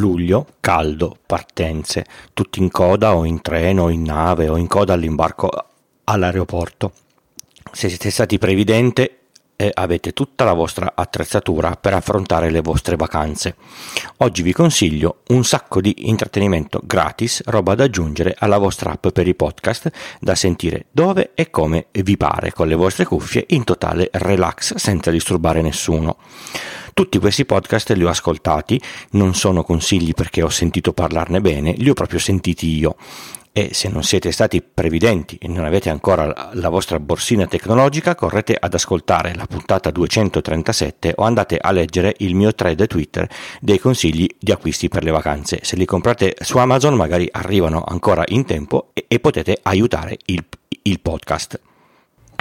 Luglio, caldo, partenze, tutti in coda o in treno, o in nave o in coda all'imbarco all'aeroporto. Se siete stati previdente e avete tutta la vostra attrezzatura per affrontare le vostre vacanze. Oggi vi consiglio un sacco di intrattenimento gratis, roba da aggiungere alla vostra app per i podcast, da sentire dove e come vi pare, con le vostre cuffie in totale relax senza disturbare nessuno. Tutti questi podcast li ho ascoltati, non sono consigli perché ho sentito parlarne bene, li ho proprio sentiti io e se non siete stati previdenti e non avete ancora la vostra borsina tecnologica correte ad ascoltare la puntata 237 o andate a leggere il mio thread Twitter dei consigli di acquisti per le vacanze. Se li comprate su Amazon magari arrivano ancora in tempo e, e potete aiutare il, il podcast.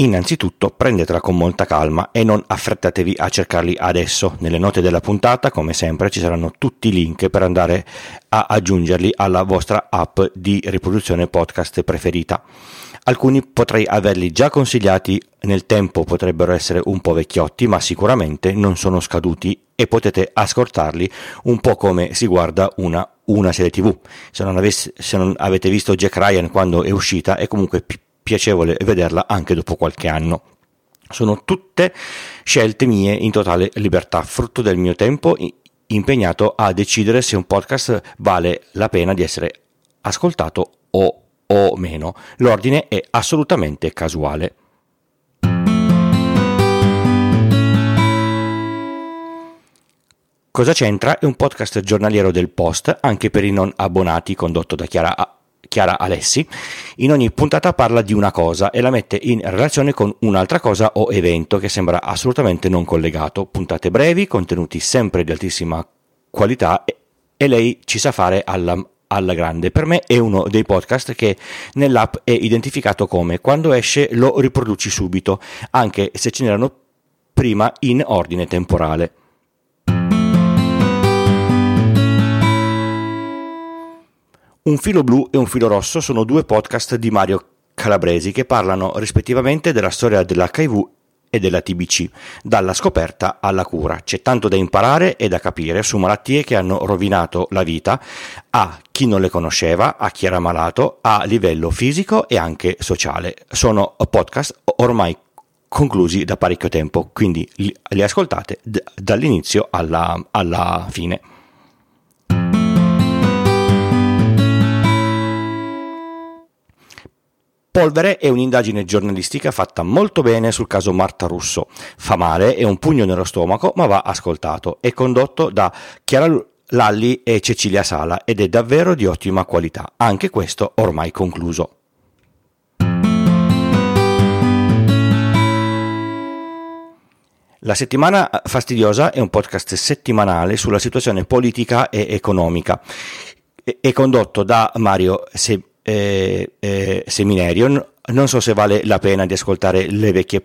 Innanzitutto prendetela con molta calma e non affrettatevi a cercarli adesso. Nelle note della puntata, come sempre, ci saranno tutti i link per andare a aggiungerli alla vostra app di riproduzione podcast preferita. Alcuni potrei averli già consigliati nel tempo, potrebbero essere un po' vecchiotti, ma sicuramente non sono scaduti e potete ascoltarli un po' come si guarda una, una serie tv. Se non, avesse, se non, avete visto Jack Ryan quando è uscita, è comunque pi- piacevole vederla anche dopo qualche anno. Sono tutte scelte mie in totale libertà, frutto del mio tempo impegnato a decidere se un podcast vale la pena di essere ascoltato o o meno. L'ordine è assolutamente casuale. Cosa c'entra? È un podcast giornaliero del Post, anche per i non abbonati, condotto da Chiara, Chiara Alessi. In ogni puntata parla di una cosa e la mette in relazione con un'altra cosa o evento che sembra assolutamente non collegato. Puntate brevi, contenuti sempre di altissima qualità e lei ci sa fare alla, alla grande. Per me è uno dei podcast che nell'app è identificato come quando esce lo riproduci subito, anche se ce n'erano prima in ordine temporale. Un filo blu e un filo rosso sono due podcast di Mario Calabresi che parlano rispettivamente della storia dell'HIV e della TBC, dalla scoperta alla cura. C'è tanto da imparare e da capire su malattie che hanno rovinato la vita a chi non le conosceva, a chi era malato, a livello fisico e anche sociale. Sono podcast ormai conclusi da parecchio tempo, quindi li ascoltate d- dall'inizio alla, alla fine. Polvere è un'indagine giornalistica fatta molto bene sul caso Marta Russo. Fa male, è un pugno nello stomaco, ma va ascoltato. È condotto da Chiara Lalli e Cecilia Sala ed è davvero di ottima qualità. Anche questo ormai concluso. La settimana fastidiosa è un podcast settimanale sulla situazione politica e economica. È condotto da Mario Se- eh, eh, Seminario. Non so se vale la pena di ascoltare le vecchie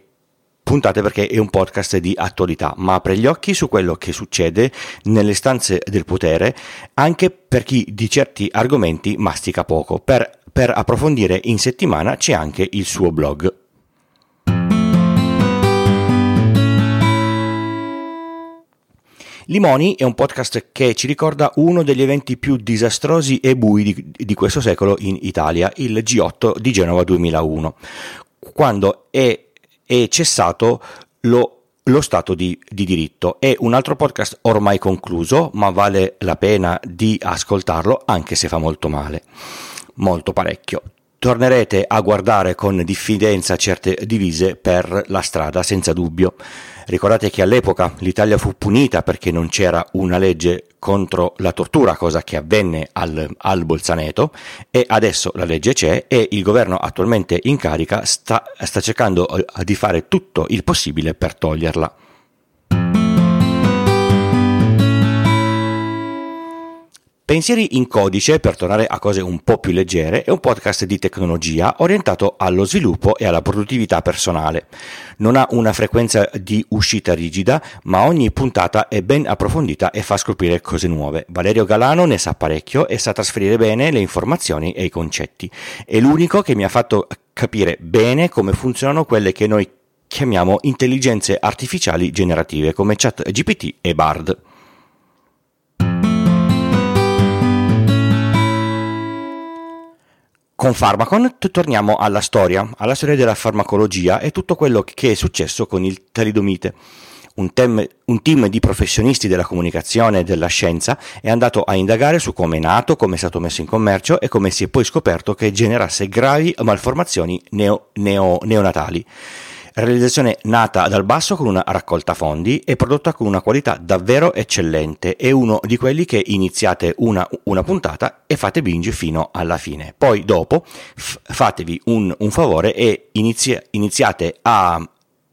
puntate perché è un podcast di attualità, ma apre gli occhi su quello che succede nelle stanze del potere, anche per chi di certi argomenti mastica poco. Per, per approfondire in settimana c'è anche il suo blog. Limoni è un podcast che ci ricorda uno degli eventi più disastrosi e bui di, di questo secolo in Italia, il G8 di Genova 2001, quando è, è cessato lo, lo Stato di, di, diritto. È un altro podcast ormai concluso, ma vale la pena di ascoltarlo anche se fa molto male, molto parecchio tornerete a guardare con diffidenza certe divise per la strada, senza dubbio. Ricordate che all'epoca l'Italia fu punita perché non c'era una legge contro la tortura, cosa che avvenne al, al Bolzaneto, e adesso la legge c'è e il governo attualmente in carica sta, sta cercando eh, di fare tutto il possibile per toglierla. Pensieri in codice, per tornare a cose un po' più leggere, è un podcast di tecnologia orientato allo sviluppo e alla produttività personale. Non ha una frequenza di uscita rigida, ma ogni puntata è ben approfondita e fa scoprire cose nuove. Valerio Galano ne sa parecchio e sa trasferire bene le informazioni e i concetti. È l'unico che mi ha fatto capire bene come funzionano quelle che noi chiamiamo intelligenze artificiali generative come ChatGPT e Bard. Con Pharmacon torniamo alla storia, alla storia della farmacologia e tutto quello che è successo con il talidomite. Un, tem, un, team di professionisti della comunicazione e della scienza è andato a indagare su come è nato, come è stato messo in commercio e come si è poi scoperto che generasse gravi malformazioni neo, neo, neonatali. Realizzazione nata dal basso con una raccolta fondi e prodotta con una qualità davvero eccellente. È uno di quelli che iniziate una, una puntata e fate binge fino alla fine. Poi dopo f- fatevi un, un, favore e inizia, iniziate a,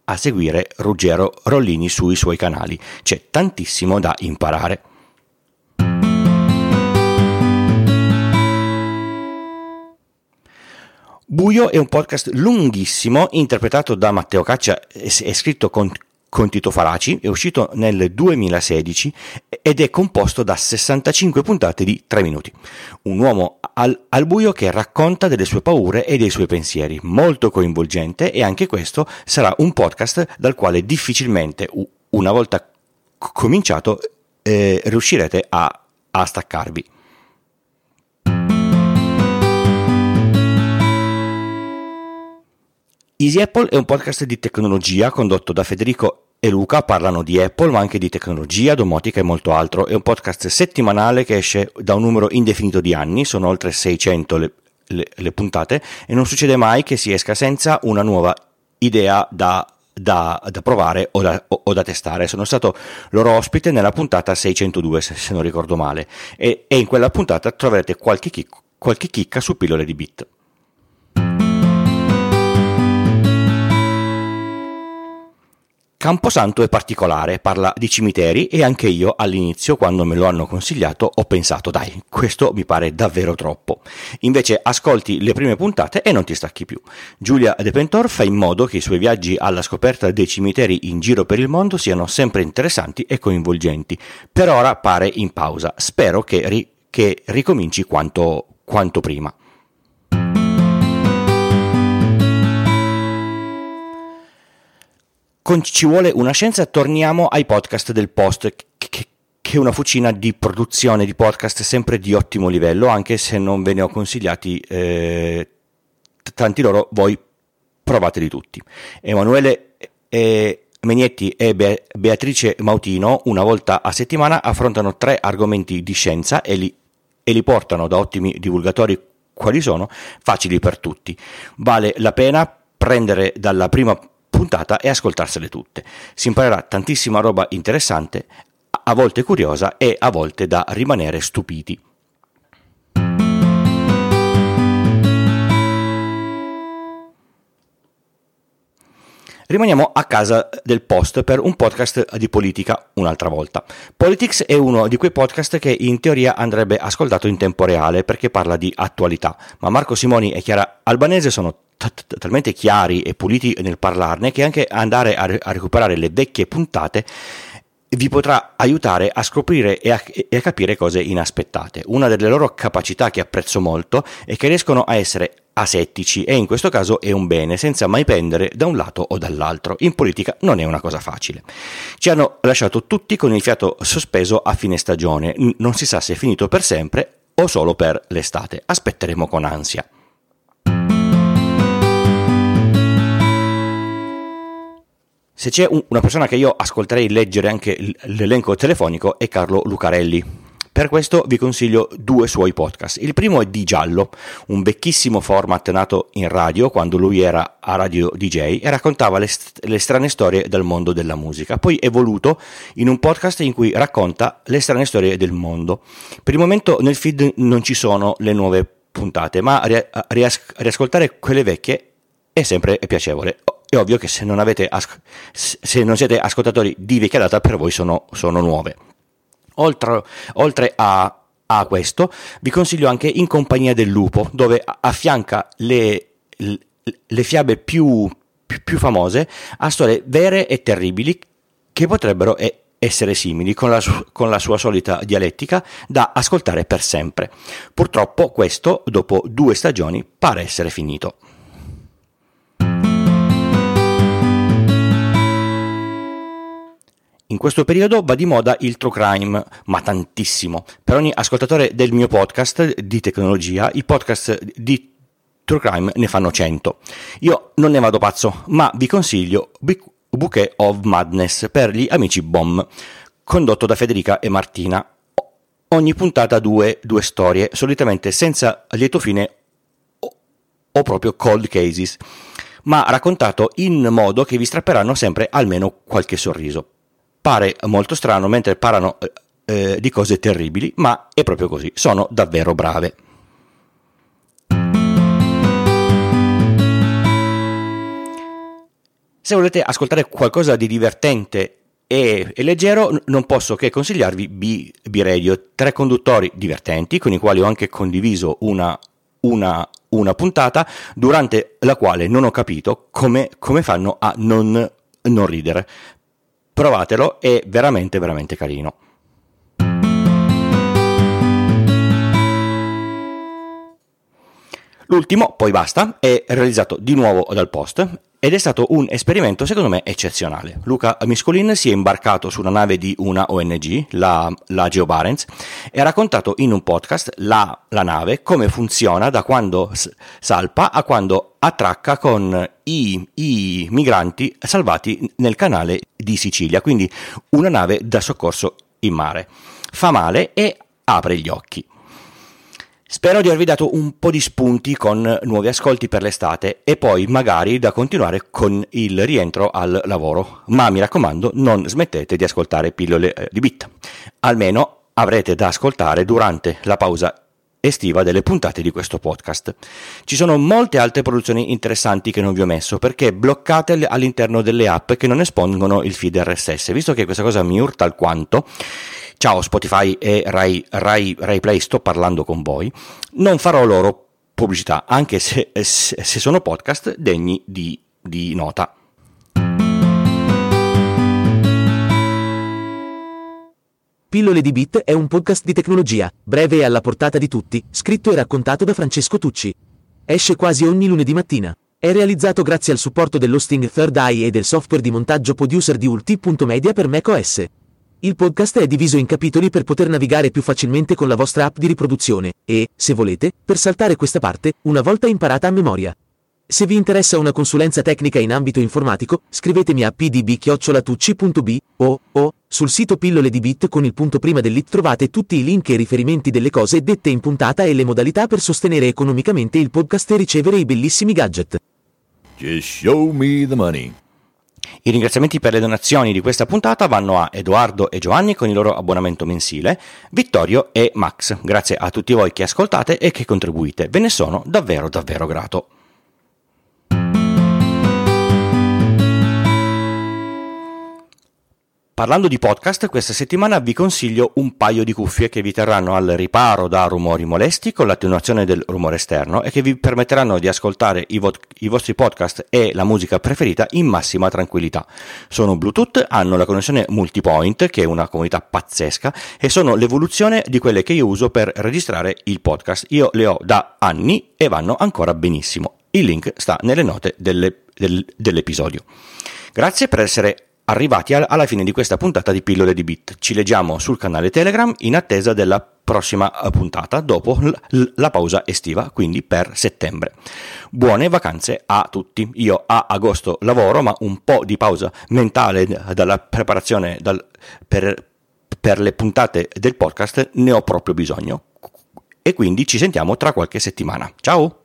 a seguire Ruggero Rollini sui suoi canali. C'è tantissimo da imparare. Buio è un podcast lunghissimo, interpretato da Matteo Caccia e scritto con, con Tito Faraci, è uscito nel 2016 ed è composto da 65 puntate di 3 minuti. Un uomo al, al, buio che racconta delle sue paure e dei suoi pensieri, molto coinvolgente e anche questo sarà un podcast dal quale difficilmente, una volta cominciato, eh, riuscirete a, a staccarvi. Easy Apple è un podcast di tecnologia condotto da Federico e Luca, parlano di Apple ma anche di tecnologia, domotica e molto altro. È un podcast settimanale che esce da un numero indefinito di anni, sono oltre 600 le, le, le puntate e non succede mai che si esca senza una nuova idea da da, da, provare o da, o, o da, testare. Sono stato loro ospite nella puntata 602, se, se non ricordo male, e, e, in quella puntata troverete qualche, chic, qualche chicca su pillole di bit. Camposanto è particolare, parla di cimiteri e anche io all'inizio quando me lo hanno consigliato ho pensato dai, questo mi pare davvero troppo. Invece ascolti le prime puntate e non ti stacchi più. Giulia De Pentor fa in modo che i suoi viaggi alla scoperta dei cimiteri in giro per il mondo siano sempre interessanti e coinvolgenti. Per ora pare in pausa, spero che, ri- che ricominci quanto, quanto prima. Con Ci vuole una scienza torniamo ai podcast del Post, che, che è una fucina di produzione di podcast sempre di ottimo livello, anche se non ve ne ho consigliati eh, tanti loro, voi provateli tutti. Emanuele e Megnetti e Be- Beatrice Mautino una volta a settimana affrontano tre argomenti di scienza e li, e li portano da ottimi divulgatori quali sono, facili per tutti. Vale la pena prendere dalla prima puntata e ascoltarsele tutte. Si imparerà tantissima roba interessante, a volte curiosa e a volte da rimanere stupiti. Rimaniamo a casa del post per un podcast di politica un'altra volta. Politics è uno di quei podcast che in teoria andrebbe ascoltato in tempo reale perché parla di attualità, ma Marco Simoni e Chiara Albanese sono talmente chiari e puliti nel parlarne che anche andare a, a recuperare le vecchie puntate vi potrà aiutare a scoprire e a, e a, capire cose inaspettate. Una delle loro capacità che apprezzo molto è che riescono a essere asettici e in questo caso è un bene, senza mai pendere da un lato o dall'altro. In politica non è una cosa facile. Ci hanno lasciato tutti con il fiato sospeso a fine stagione, non si sa se è finito per sempre o solo per l'estate. Aspetteremo con ansia. Se c'è una persona che io ascolterei leggere anche l'elenco telefonico è Carlo Lucarelli. Per questo vi consiglio due suoi podcast. Il primo è Di Giallo, un vecchissimo format nato in radio quando lui era a Radio DJ e raccontava le, st- le, strane storie del mondo della musica. Poi evoluto in un podcast in cui racconta le strane storie del mondo. Per il momento nel feed non ci sono le nuove puntate, ma ries- riascoltare quelle vecchie è sempre piacevole è ovvio che se non, avete se non siete ascoltatori di vecchia data per voi sono, sono nuove. Oltre, oltre a, a questo vi consiglio anche In compagnia del lupo, dove affianca le, le fiabe più, più, più famose a storie vere e terribili che potrebbero essere simili con la, su- con la, sua solita dialettica da ascoltare per sempre. Purtroppo questo, dopo due stagioni, pare essere finito. In questo periodo va di moda il true crime, ma tantissimo. Per ogni ascoltatore del mio podcast di tecnologia, i podcast di true crime ne fanno 100. Io non ne vado pazzo, ma vi consiglio Bouquet of Madness per gli amici BOM, condotto da Federica e Martina. Ogni puntata due, due storie, solitamente senza lieto fine o, o proprio cold cases, ma raccontato in modo che vi strapperanno sempre almeno qualche sorriso pare molto strano mentre parlano eh, eh, di cose terribili, ma è proprio così, sono davvero brave. Se volete ascoltare qualcosa di divertente e, e, leggero, non posso che consigliarvi B, B Radio, tre conduttori divertenti con i quali ho anche condiviso una, una, una puntata durante la quale non ho capito come, come fanno a non, non ridere provatelo, è veramente veramente carino. L'ultimo, poi basta, è realizzato di nuovo dal Post ed è stato un esperimento secondo me eccezionale. Luca Miscolin si è imbarcato su una nave di una ONG, la, la GeoBarents, e ha raccontato in un podcast la, la nave come funziona da quando salpa a quando attracca con i, i migranti salvati nel canale di Sicilia, quindi una nave da soccorso in mare. Fa male e apre gli occhi. Spero di avervi dato un po' di spunti con nuovi ascolti per l'estate e poi magari da continuare con il rientro al lavoro. Ma mi raccomando, non smettete di ascoltare pillole eh, di bit. Almeno avrete da ascoltare durante la pausa estiva delle puntate di questo podcast. Ci sono molte altre produzioni interessanti che non vi ho messo perché bloccate all'interno delle app che non espongono il feed RSS, visto che questa cosa mi urta alquanto ciao Spotify e Rai, Rai, Rai Play, sto parlando con voi, non farò loro pubblicità, anche se, se sono podcast degni di, di nota. Pillole di Bit è un podcast di tecnologia, breve e alla portata di tutti, scritto e raccontato da Francesco Tucci. Esce quasi ogni lunedì mattina. È realizzato grazie al supporto dell'hosting Third Eye e del software di montaggio producer di Ulti.media per macOS. Il podcast è diviso in capitoli per poter navigare più facilmente con la vostra app di riproduzione e, se volete, per saltare questa parte, una volta imparata a memoria. Se vi interessa una consulenza tecnica in ambito informatico, scrivetemi a pdb-tucci.b o, o sul sito pillole di bit con il punto prima dell'it trovate tutti i link e riferimenti delle cose dette in puntata e le modalità per sostenere economicamente il podcast e ricevere i bellissimi gadget. Just show me the money. I ringraziamenti per le donazioni di questa puntata vanno a Edoardo e Giovanni con il loro abbonamento mensile, Vittorio e Max. Grazie a tutti voi che ascoltate e che contribuite. Ve ne sono davvero davvero grato. Parlando di podcast, questa settimana vi consiglio un paio di cuffie che vi terranno al riparo da rumori molesti con l'attenuazione del rumore esterno e che vi permetteranno di ascoltare i, vo- i, vostri podcast e la musica preferita in massima tranquillità. Sono Bluetooth, hanno la connessione multipoint, che è una comunità pazzesca, e sono l'evoluzione di quelle che io uso per registrare il podcast. Io le ho da anni e vanno ancora benissimo. Il link sta nelle note delle, del, dell'episodio. Grazie per essere arrivati alla fine di questa puntata di Pillole di Bit. Ci leggiamo sul canale Telegram in attesa della prossima eh, puntata dopo la pausa estiva, quindi per settembre. Buone vacanze a tutti. Io a agosto lavoro, ma un po' di pausa mentale dalla preparazione dal, per, per le puntate del podcast ne ho proprio bisogno. E quindi ci sentiamo tra qualche settimana. Ciao!